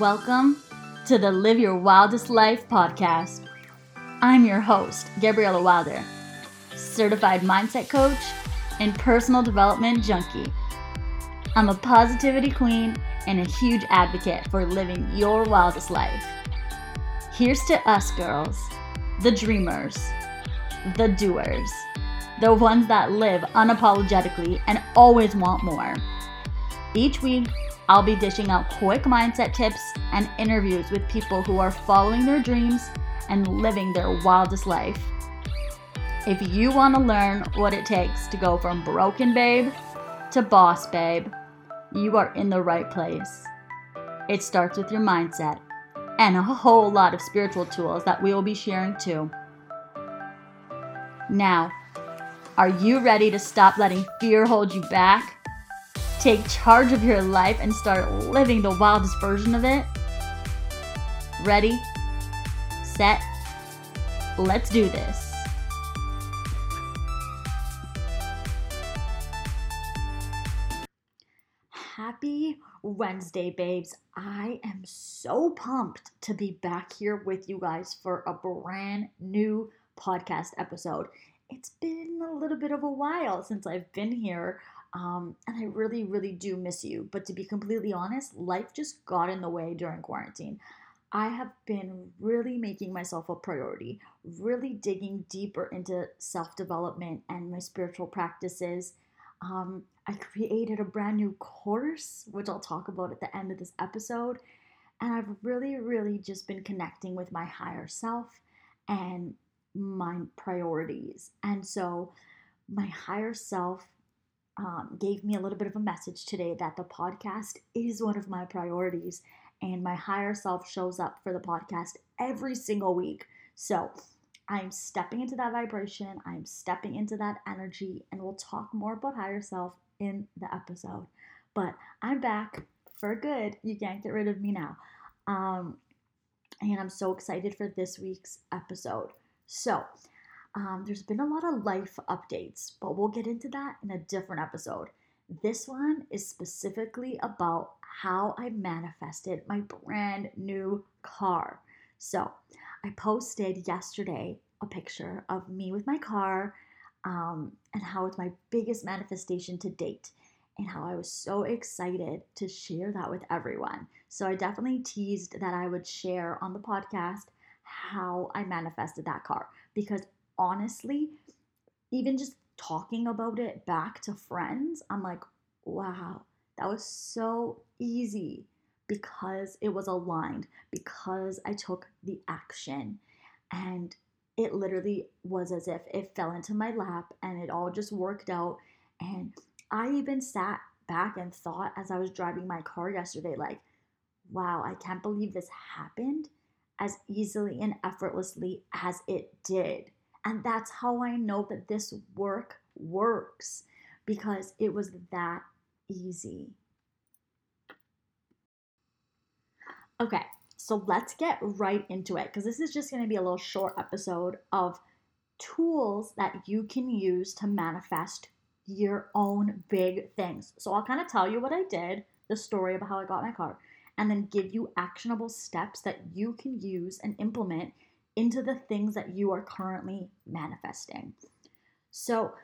Welcome to the Live Your Wildest Life podcast. I'm your host, Gabriella Wilder, certified mindset coach and personal development junkie. I'm a positivity queen and a huge advocate for living your wildest life. Here's to us girls, the dreamers, the doers, the ones that live unapologetically and always want more. Each week, I'll be dishing out quick mindset tips and interviews with people who are following their dreams and living their wildest life. If you want to learn what it takes to go from broken babe to boss babe, you are in the right place. It starts with your mindset and a whole lot of spiritual tools that we will be sharing too. Now, are you ready to stop letting fear hold you back? Take charge of your life and start living the wildest version of it? Ready, set, let's do this. Happy Wednesday, babes. I am so pumped to be back here with you guys for a brand new podcast episode. It's been a little bit of a while since I've been here, um, and I really, really do miss you. But to be completely honest, life just got in the way during quarantine. I have been really making myself a priority, really digging deeper into self development and my spiritual practices. Um, I created a brand new course, which I'll talk about at the end of this episode. And I've really, really just been connecting with my higher self and my priorities. And so, my higher self um, gave me a little bit of a message today that the podcast is one of my priorities, and my higher self shows up for the podcast every single week. So, I'm stepping into that vibration, I'm stepping into that energy, and we'll talk more about higher self in the episode. But I'm back for good. You can't get rid of me now. Um, and I'm so excited for this week's episode. So, um, there's been a lot of life updates, but we'll get into that in a different episode. This one is specifically about how I manifested my brand new car. So, I posted yesterday a picture of me with my car um, and how it's my biggest manifestation to date and how I was so excited to share that with everyone. So, I definitely teased that I would share on the podcast how I manifested that car because honestly, even just talking about it back to friends, I'm like, wow, that was so easy because it was aligned, because I took the action. And it literally was as if it fell into my lap and it all just worked out. And I even sat back and thought as I was driving my car yesterday, like, wow, I can't believe this happened as easily and effortlessly as it did. And that's how I know that this work works because it was that easy. Okay, so let's get right into it because this is just going to be a little short episode of tools that you can use to manifest your own big things. So I'll kind of tell you what I did, the story about how I got my car, and then give you actionable steps that you can use and implement into the things that you are currently manifesting. So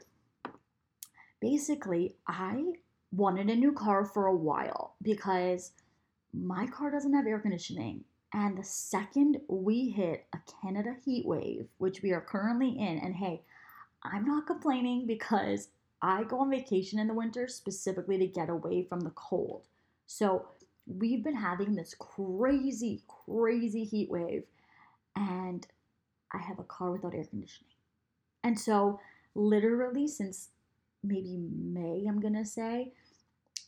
basically, I wanted a new car for a while because my car doesn't have air conditioning. And the second we hit a Canada heat wave, which we are currently in, and hey, I'm not complaining because I go on vacation in the winter specifically to get away from the cold. So we've been having this crazy, crazy heat wave, and I have a car without air conditioning. And so, literally, since maybe May, I'm gonna say,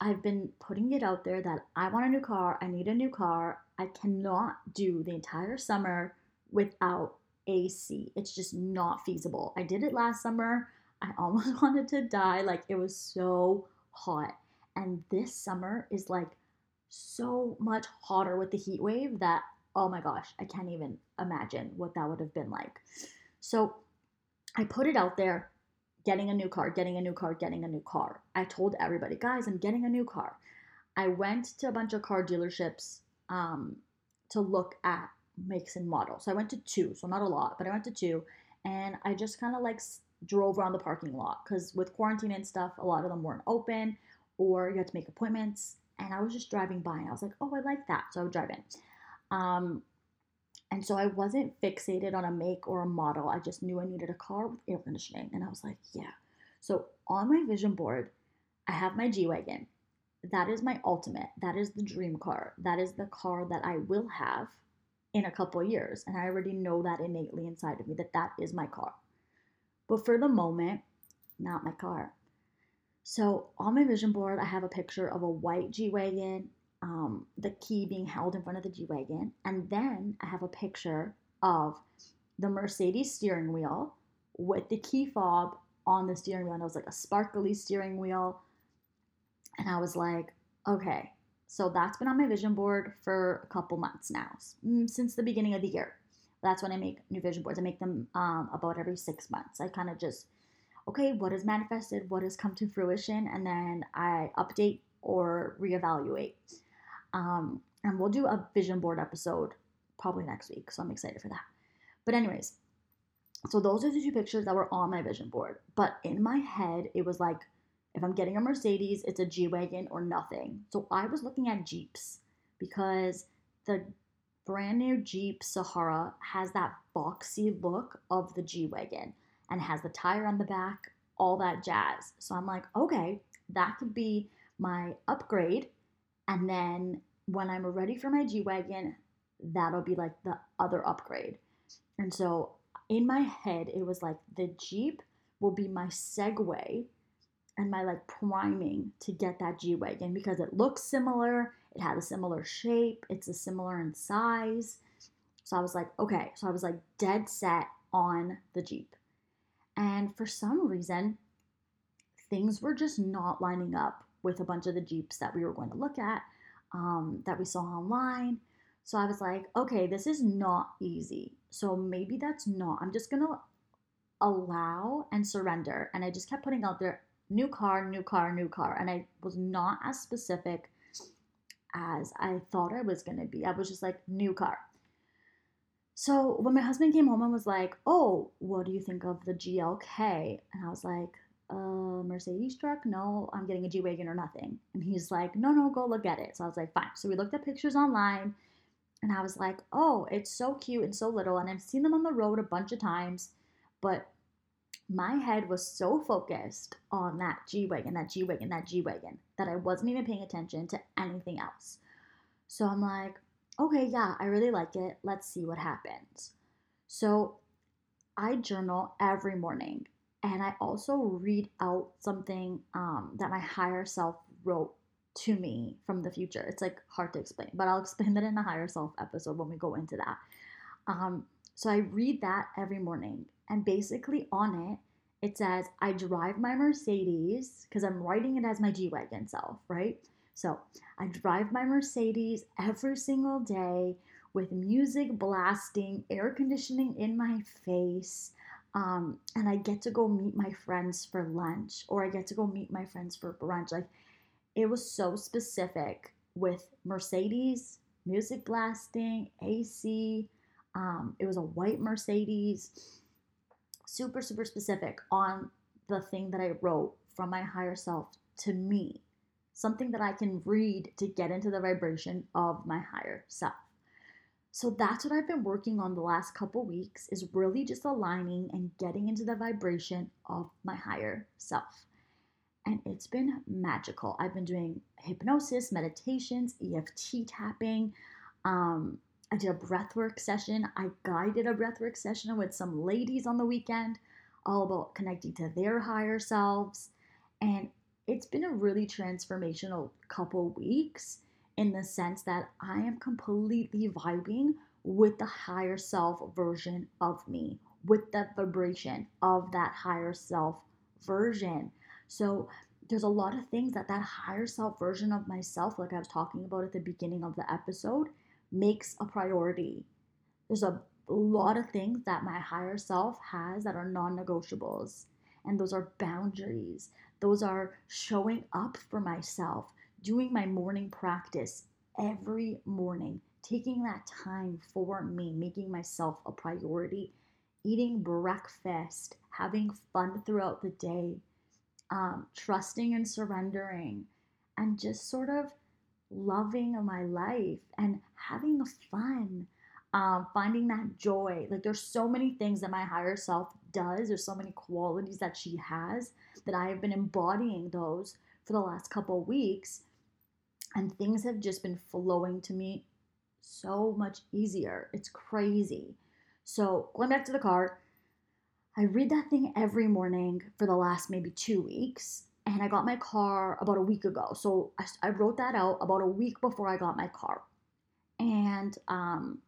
I've been putting it out there that I want a new car, I need a new car. I cannot do the entire summer without AC. It's just not feasible. I did it last summer. I almost wanted to die. Like, it was so hot. And this summer is like so much hotter with the heat wave that oh my gosh, I can't even imagine what that would have been like. So I put it out there getting a new car, getting a new car, getting a new car. I told everybody, guys, I'm getting a new car. I went to a bunch of car dealerships um, to look at makes and models. So I went to two, so not a lot, but I went to two, and I just kind of like drove around the parking lot because with quarantine and stuff, a lot of them weren't open or you had to make appointments. And I was just driving by and I was like, oh, I like that. So I would drive in. Um, and so I wasn't fixated on a make or a model. I just knew I needed a car with air conditioning. And I was like, yeah. So on my vision board, I have my G Wagon. That is my ultimate. That is the dream car. That is the car that I will have in a couple years. And I already know that innately inside of me that that is my car. But for the moment, not my car. So on my vision board, I have a picture of a white G Wagon, um, the key being held in front of the G Wagon. And then I have a picture of the Mercedes steering wheel with the key fob on the steering wheel. And it was like a sparkly steering wheel. And I was like, okay, so that's been on my vision board for a couple months now, mm, since the beginning of the year. That's when I make new vision boards. I make them um, about every six months. I kind of just, okay, what has manifested, what has come to fruition, and then I update or reevaluate. Um, and we'll do a vision board episode probably next week, so I'm excited for that. But, anyways, so those are the two pictures that were on my vision board. But in my head, it was like if I'm getting a Mercedes, it's a G Wagon or nothing. So I was looking at Jeeps because the brand new Jeep Sahara has that boxy look of the G Wagon and has the tire on the back, all that jazz. So I'm like, okay, that could be my upgrade. And then when I'm ready for my G Wagon, that'll be like the other upgrade. And so in my head, it was like the Jeep will be my segue and my like priming to get that G Wagon because it looks similar, it had a similar shape, it's a similar in size. So I was like, okay. So I was like dead set on the Jeep. And for some reason, things were just not lining up with a bunch of the Jeeps that we were going to look at, um, that we saw online. So I was like, okay, this is not easy. So maybe that's not, I'm just going to allow and surrender. And I just kept putting out there new car, new car, new car. And I was not as specific as I thought I was going to be. I was just like, new car. So when my husband came home and was like, oh, what do you think of the GLK? And I was like, uh, Mercedes truck? No, I'm getting a G Wagon or nothing. And he's like, no, no, go look at it. So I was like, fine. So we looked at pictures online and I was like, oh, it's so cute and so little. And I've seen them on the road a bunch of times, but my head was so focused on that G Wagon, that G Wagon, that G Wagon, that I wasn't even paying attention to anything else. So I'm like, okay, yeah, I really like it. Let's see what happens. So I journal every morning and I also read out something um, that my higher self wrote to me from the future. It's like hard to explain, but I'll explain that in a higher self episode when we go into that. Um, so I read that every morning and basically on it, it says, I drive my Mercedes, because I'm writing it as my G Wagon self, right? So I drive my Mercedes every single day with music blasting, air conditioning in my face. Um, and I get to go meet my friends for lunch, or I get to go meet my friends for brunch. Like it was so specific with Mercedes, music blasting, AC. Um, it was a white Mercedes super, super specific on the thing that I wrote from my higher self to me, something that I can read to get into the vibration of my higher self. So that's what I've been working on the last couple weeks is really just aligning and getting into the vibration of my higher self. And it's been magical. I've been doing hypnosis, meditations, EFT tapping, um, I did a breathwork session. I guided a breathwork session with some ladies on the weekend, all about connecting to their higher selves. And it's been a really transformational couple weeks in the sense that I am completely vibing with the higher self version of me, with the vibration of that higher self version. So there's a lot of things that that higher self version of myself, like I was talking about at the beginning of the episode, makes a priority. There's a lot of things that my higher self has that are non negotiables. And those are boundaries. Those are showing up for myself, doing my morning practice every morning, taking that time for me, making myself a priority, eating breakfast, having fun throughout the day, um, trusting and surrendering, and just sort of loving my life and having fun, um, finding that joy. Like there's so many things that my higher self does. There's so many qualities that she has that I have been embodying those for the last couple weeks, and things have just been flowing to me so much easier. It's crazy. So going back to the car, I read that thing every morning for the last maybe two weeks and I got my car about a week ago. So I, I wrote that out about a week before I got my car. And um,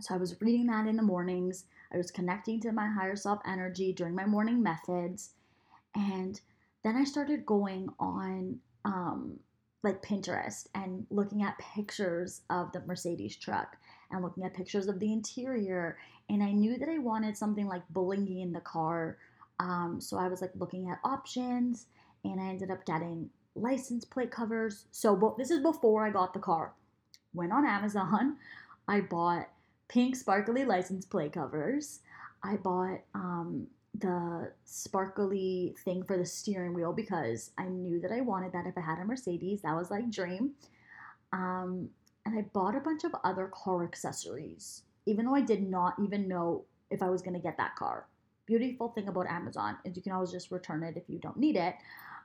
so I was reading that in the mornings. I was connecting to my higher self energy during my morning methods. And then I started going on um, like Pinterest and looking at pictures of the Mercedes truck and looking at pictures of the interior. And I knew that I wanted something like blingy in the car. Um, so I was like looking at options and I ended up getting license plate covers. So but this is before I got the car. Went on Amazon. I bought pink sparkly license plate covers. I bought um, the sparkly thing for the steering wheel because I knew that I wanted that if I had a Mercedes. That was like dream. Um, and I bought a bunch of other car accessories, even though I did not even know if I was going to get that car. Beautiful thing about Amazon is you can always just return it if you don't need it.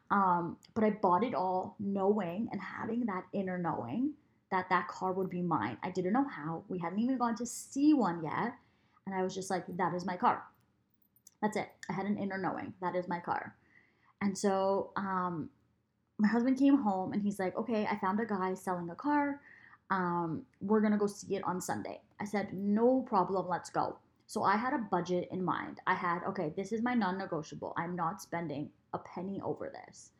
Um, but I bought it all knowing and having that inner knowing that that car would be mine. I didn't know how. We hadn't even gone to see one yet. And I was just like, that is my car. That's it. I had an inner knowing. That is my car. And so um, my husband came home and he's like, okay, I found a guy selling a car. Um, we're going to go see it on Sunday. I said, no problem. Let's go. So I had a budget in mind. I had, okay, this is my non negotiable. I'm not spending a penny over this.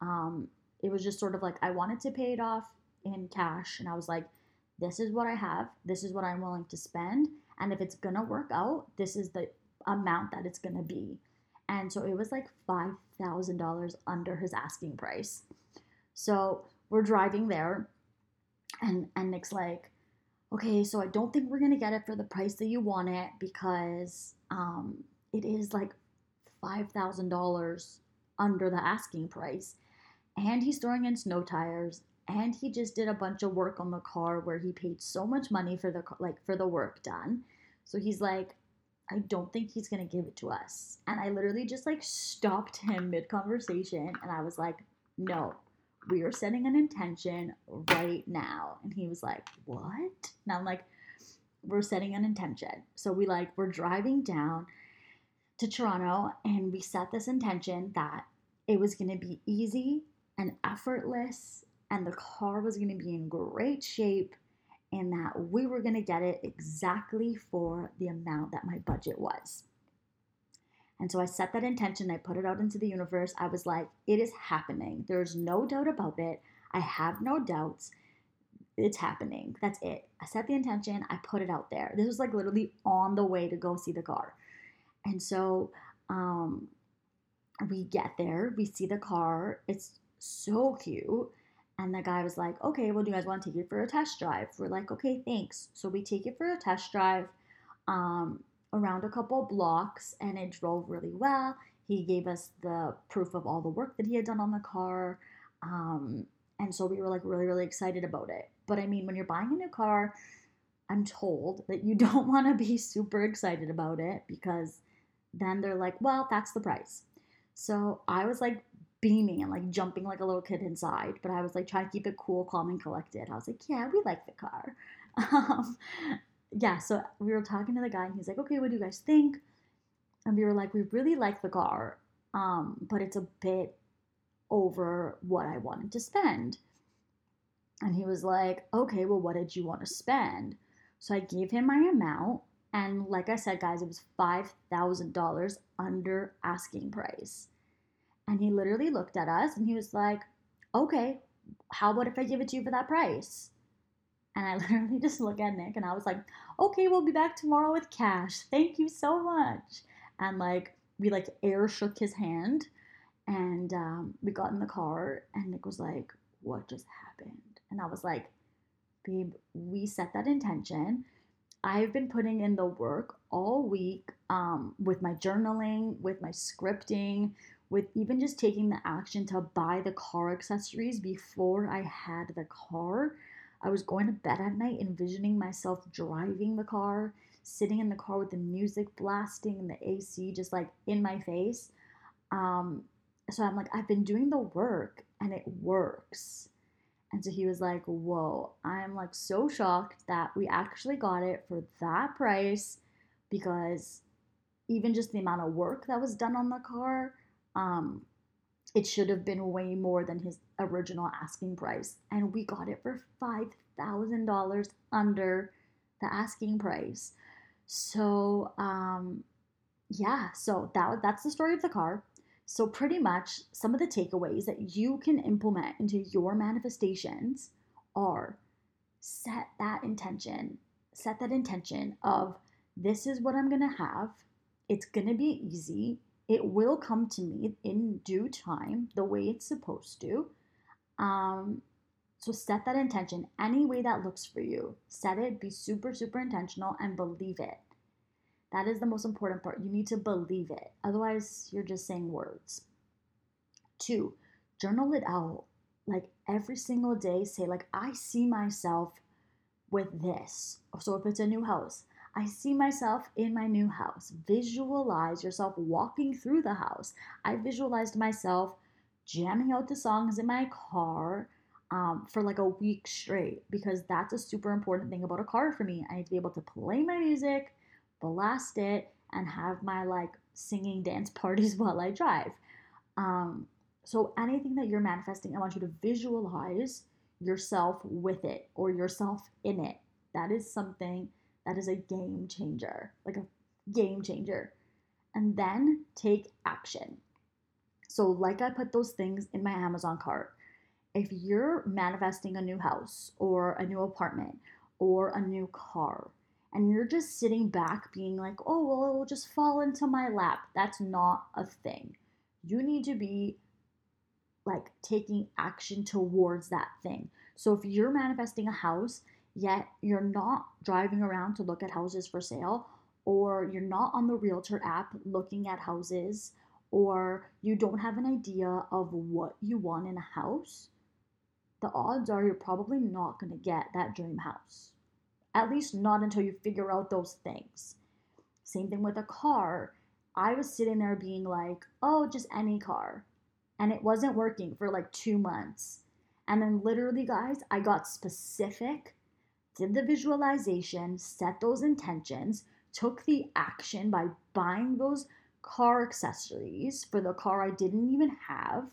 Um, it was just sort of like I wanted to pay it off in cash, and I was like, this is what I have, this is what I'm willing to spend, and if it's gonna work out, this is the amount that it's gonna be. And so it was like $5,000 under his asking price. So we're driving there, and, and Nick's like, okay, so I don't think we're gonna get it for the price that you want it because um, it is like $5,000 under the asking price. And he's throwing in snow tires and he just did a bunch of work on the car where he paid so much money for the like for the work done. So he's like I don't think he's to give it to us. And I literally just like stopped him mid conversation and I was like, "No. We are setting an intention right now." And he was like, "What?" And I'm like, "We're setting an intention." So we like we're driving down to Toronto and we set this intention that it was to be easy and effortless and the car was to be in great shape and that we were going to get it exactly for the amount that my budget was. And so I set that intention, I put it out into the universe. I was like, it is happening. There's no doubt about it. I have no doubts. It's happening. That's it. I set the intention, I put it out there. This was like literally on the way to go see the car. And so um, we get there, we see the car, it's so cute. And the guy was like, okay, well, do you guys want to take it for a test drive? We're like, okay, thanks. So we take it for a test drive um, around a couple blocks, and it drove really well. He gave us the proof of all the work that he had done on the car. Um, and so we were like really, really excited about it. But I mean, when you're buying a new car, I'm told that you don't want to be super excited about it because then they're like, well, that's the price. So I was like beaming and like jumping like a little kid inside, but I was like trying to keep it cool, calm, and collected. I was like, yeah, we like the car. Um, yeah, so we were talking to the guy and he's like, okay, what do you guys think? And we were like, we really like the car, um, but it's a bit over what I wanted to spend. And he was like, okay, well, what did you want to spend? So I gave him my amount and like I said, guys, it was $5,000 under asking price. And he literally looked at us and he was like, okay, how about if I give it to you for that price? And I literally just looked at Nick and I was like, okay, we'll be back tomorrow with cash. Thank you so much. And like, we like air shook his hand and um, we got in the car and Nick was like, what just happened? And I was like, babe, we set that intention. I've been putting in the work all week um, with my journaling, with my scripting, with even just taking the action to buy the car accessories before I had the car. I was going to bed at night envisioning myself driving the car, sitting in the car with the music blasting and the AC just like in my face. Um, so I'm like, I've been doing the work and it works. And so he was like, Whoa, I'm like so shocked that we actually got it for that price because even just the amount of work that was done on the car, um, it should have been way more than his original asking price. And we got it for $5,000 under the asking price. So, um, yeah, so that that's the story of the car. So, pretty much, some of the takeaways that you can implement into your manifestations are set that intention, set that intention of this is what I'm going to have. It's going to be easy. It will come to me in due time, the way it's supposed to. Um, so, set that intention any way that looks for you. Set it, be super, super intentional, and believe it. That is the most important part. You need to believe it. Otherwise, you're just saying words. Two, journal it out. Like every single day, say, like, I see myself with this. So if it's a new house, I see myself in my new house. Visualize yourself walking through the house. I visualized myself jamming out the songs in my car um, for like a week straight because that's a super important thing about a car for me. I need to be able to play my music blast it, and have my like singing dance parties while I drive. Um, so anything that you're manifesting, I want you to visualize yourself with it or yourself in it. That is something that is a game changer, like a game changer. And then take action. So, like I put those things in my Amazon cart, if you're manifesting a new house or a new apartment or a new car, and you're just sitting back being like, oh, well, it will just fall into my lap. That's not a thing. You need to be like taking action towards that thing. So if you're manifesting a house, yet you're not driving around to look at houses for sale, or you're not on the realtor app looking at houses, or you don't have an idea of what you want in a house, the odds are you're probably not going to get that dream house. At least not until you figure out those things. Same thing with a car. I was sitting there being like, oh, just any car. And it wasn't working for like two months. And then, literally, guys, I got specific, did the visualization, set those intentions, took the action by buying those car accessories for the car I didn't even have.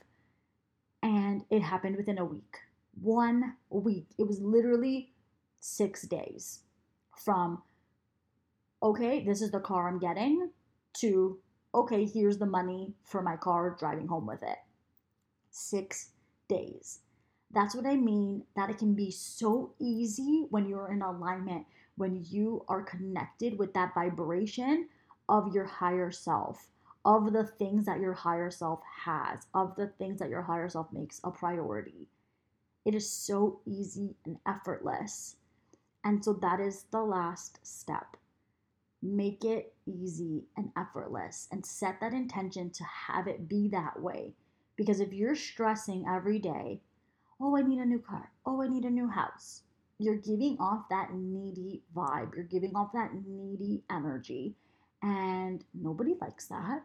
And it happened within a week. One week. It was literally six days from, okay, this is the car I'm getting, to, okay, here's the money for my car driving home with it. Six days. That's what I mean, that it can be so easy when you're in alignment, when you are connected with that vibration of your higher self, of the things that your higher self has, of the things that your higher self makes a priority. It is so easy and effortless. And so that is the last step. Make it easy and effortless and set that intention to have it be that way. Because if you're stressing every day, oh, I need a new car, oh, I need a new house, you're giving off that needy vibe. You're giving off that needy energy. And nobody likes that.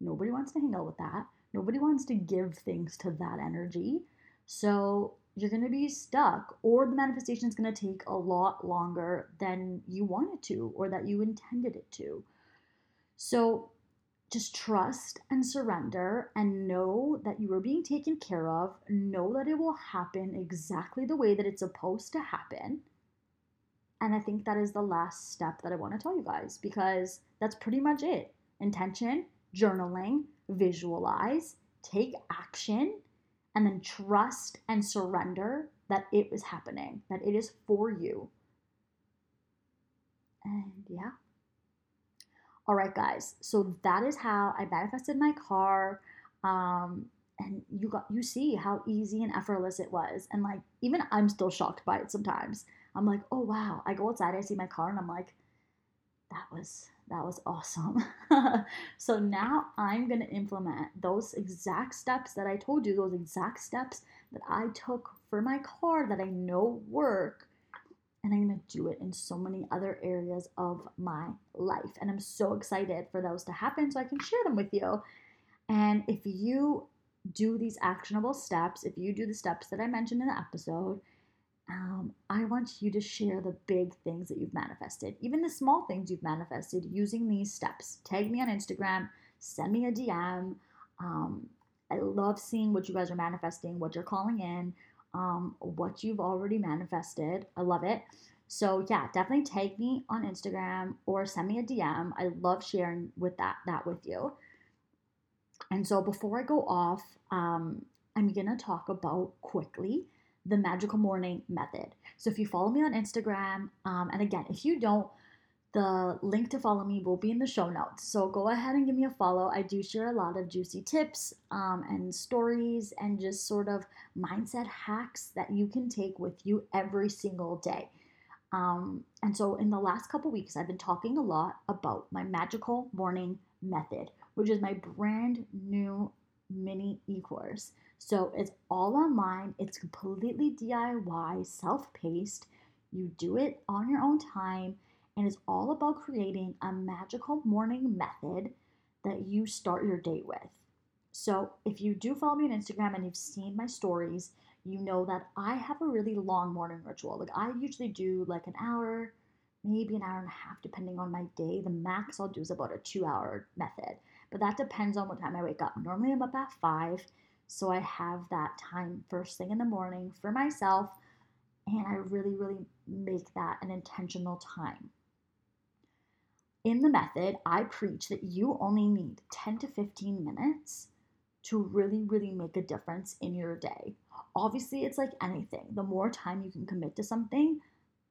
Nobody wants to hang out with that. Nobody wants to give things to that energy. So you're going to be stuck or the manifestation is going to take a lot longer than you wanted to or that you intended it to. So just trust and surrender and know that you are being taken care of. Know that it will happen exactly the way that it's supposed to happen. And I think that is the last step that I want to tell you guys because that's pretty much it. Intention, journaling, visualize, take action and then trust and surrender that it is happening, that it is for you. And yeah. All right, guys. So that is how I manifested my car. Um, and you got you see how easy and effortless it was. And like even I'm still shocked by it sometimes. I'm like, oh wow. I go outside, I see my car, and I'm like, that was that was awesome. so now I'm gonna implement those exact steps that I told you, those exact steps that I took for my car that I know work. And I'm gonna do it in so many other areas of my life. And I'm so excited for those to happen so I can share them with you. And if you do these actionable steps, if you do the steps that I mentioned in the episode, um, I want you to share the big things that you've manifested, even the small things you've manifested using these steps. Tag me on Instagram, send me a DM. Um, I love seeing what you guys are manifesting, what you're calling in, um, what you've already manifested. I love it. So yeah, definitely tag me on Instagram or send me a DM. I love sharing with that that with you. And so before I go off, um, I'm gonna talk about quickly the magical morning method. So if you follow me on Instagram, um, and again, if you don't, the link to follow me will be in the show notes. So go ahead and give me a follow. I do share a lot of juicy tips um, and stories and just sort of mindset hacks that you can take with you every single day. Um, and so in the last couple weeks, I've been talking a lot about my magical morning method, which is my brand new mini e course. So it's all online, it's completely DIY, self paced. You do it on your own time, and it's all about creating a magical morning method that you start your day with. So if you do follow me on Instagram and you've seen my stories, you know that I have a really long morning ritual. Like I usually do like an hour, maybe an hour and a half, depending on my day. The max I'll do is about a two hour method, but that depends on what time I wake up. Normally I'm up at five so I have that time first thing in the morning for myself, and I really, really make that an intentional time. In the method, I preach that you only need 10 to 15 minutes to really, really make a difference in your day. Obviously, it's like anything. The more time you can commit to something,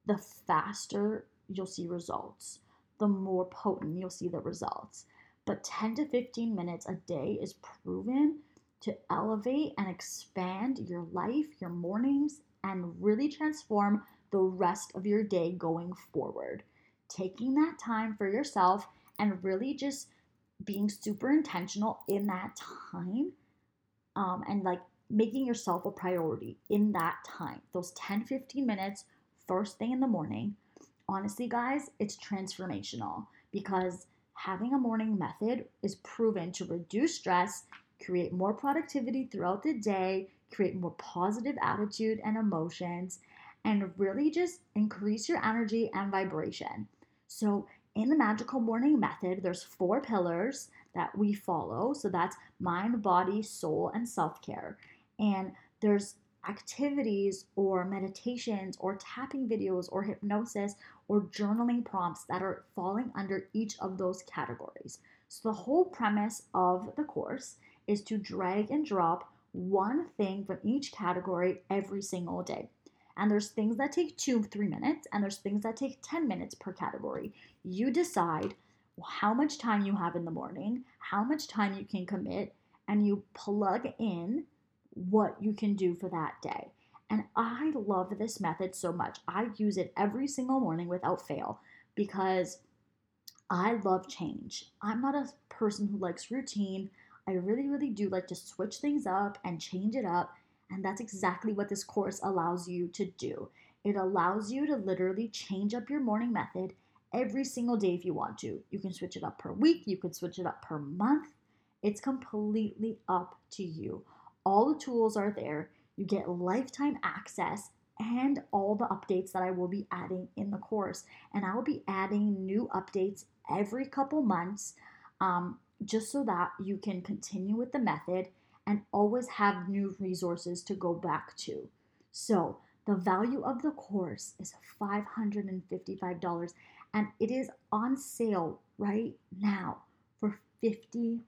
the faster you'll see results, the more potent you'll see the results. But 10 to 15 minutes a day is proven to elevate and expand your life, your mornings, and really transform the rest of your day going forward. Taking that time for yourself and really just being super intentional in that time um, and like making yourself a priority in that time. Those 10 15 minutes, first thing in the morning. Honestly, guys, it's transformational because having a morning method is proven to reduce stress create more productivity throughout the day, create more positive attitude and emotions, and really just increase your energy and vibration. So, in the magical morning method, there's four pillars that we follow. So that's mind, body, soul, and self-care. And there's activities or meditations or tapping videos or hypnosis or journaling prompts that are falling under each of those categories. So the whole premise of the course is to drag and drop one thing from each category every single day. And there's things that take two, three minutes, and there's things that take 10 minutes per category. You decide how much time you have in the morning, how much time you can commit, and you plug in what you can do for that day. And I love this method so much. I use it every single morning without fail because I love change. I'm not a person who likes routine. I really, really do like to switch things up and change it up. And that's exactly what this course allows you to do. It allows you to literally change up your morning method every single day if you want to. You can switch it up per week, you can switch it up per month. It's completely up to you. All the tools are there. You get lifetime access and all the updates that I will be adding in the course. And I will be adding new updates every couple months. Um, just so that you can continue with the method and always have new resources to go back to. So, the value of the course is $555 and it is on sale right now for $55.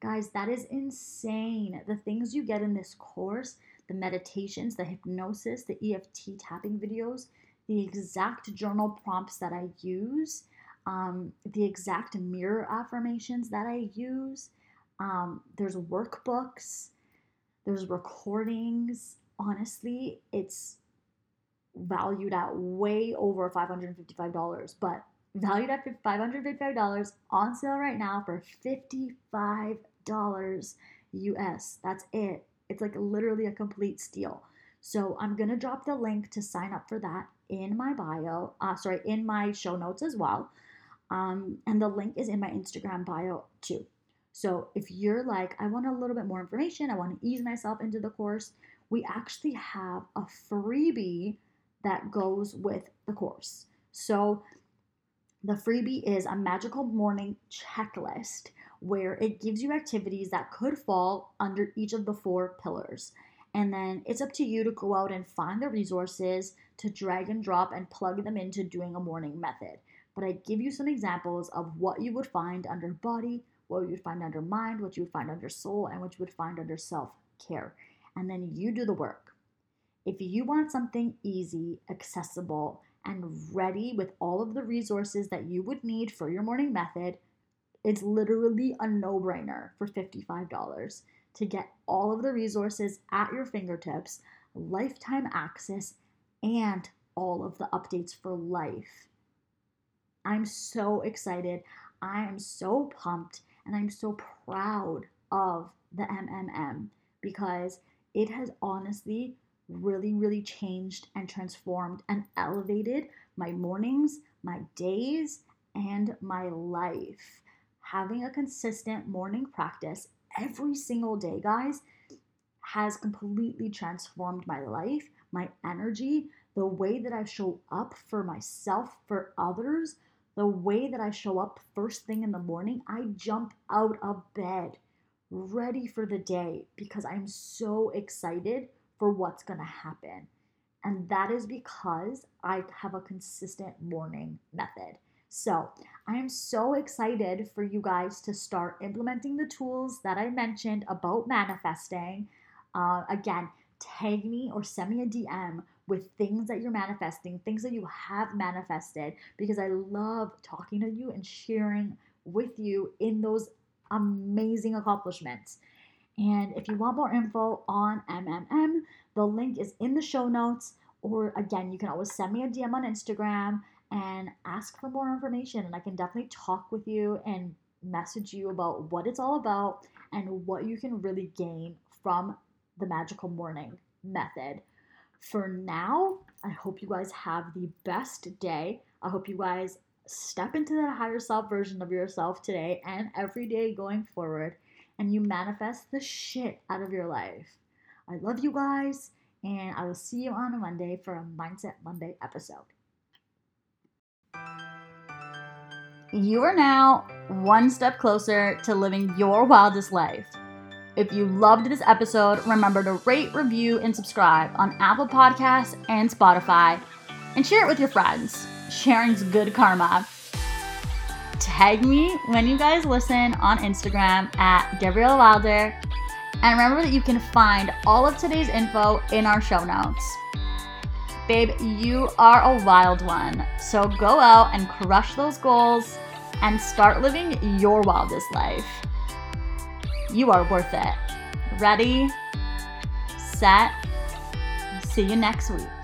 Guys, that is insane. The things you get in this course, the meditations, the hypnosis, the EFT tapping videos, the exact journal prompts that I use, um, the exact mirror affirmations that I use. Um, there's workbooks, there's recordings. Honestly, it's valued at way over $555, but valued at $555 on sale right now for $55 US. That's it. It's like literally a complete steal. So I'm gonna drop the link to sign up for that in my bio. Uh, sorry, in my show notes as well. Um, and the link is in my Instagram bio too. So if you're like, I want a little bit more information, I want to ease myself into the course, we actually have a freebie that goes with the course. So the freebie is a magical morning checklist where it gives you activities that could fall under each of the four pillars. And then it's up to you to go out and find the resources to drag and drop and plug them into doing a morning method. But I give you some examples of what you would find under body, what you would find under mind, what you would find under soul, and what you would find under self care. And then you do the work. If you want something easy, accessible, and ready with all of the resources that you would need for your morning method, it's literally a no brainer for $55 to get all of the resources at your fingertips, lifetime access, and all of the updates for life. I'm so excited. I am so pumped and I'm so proud of the MMM because it has honestly really, really changed and transformed and elevated my mornings, my days, and my life. Having a consistent morning practice every single day, guys, has completely transformed my life, my energy, the way that I show up for myself, for others, the way that I show up first thing in the morning. I jump out of bed ready for the day because I'm so excited for what's going to happen. And that is because I have a consistent morning method. So I am so excited for you guys to start implementing the tools that I mentioned about manifesting. Uh, again, tag me or send me a DM with things that you're manifesting, things that you have manifested, because I love talking to you and sharing with you in those amazing accomplishments. And if you want more info on MMM, the link is in the show notes. Or again, you can always send me a DM on Instagram and ask for more information. And I can definitely talk with you and message you about what it's all about and what you can really gain from the magical morning method. For now, I hope you guys have the best day. I hope you guys step into that higher self version of yourself today and every day going forward, and you manifest the shit out of your life. I love you guys, and I will see you on Monday for a Mindset Monday episode. You are now one step closer to living your wildest life. If you loved this episode, remember to rate, review, and subscribe on Apple Podcasts and Spotify, and share it with your friends. Sharing's good karma. Tag me when you guys listen on Instagram at Gabriella Wilder. And remember that you can find all of today's info in our show notes. Babe, you are a wild one. So go out and crush those goals and start living your wildest life. You are worth it. Ready, set, see you next week.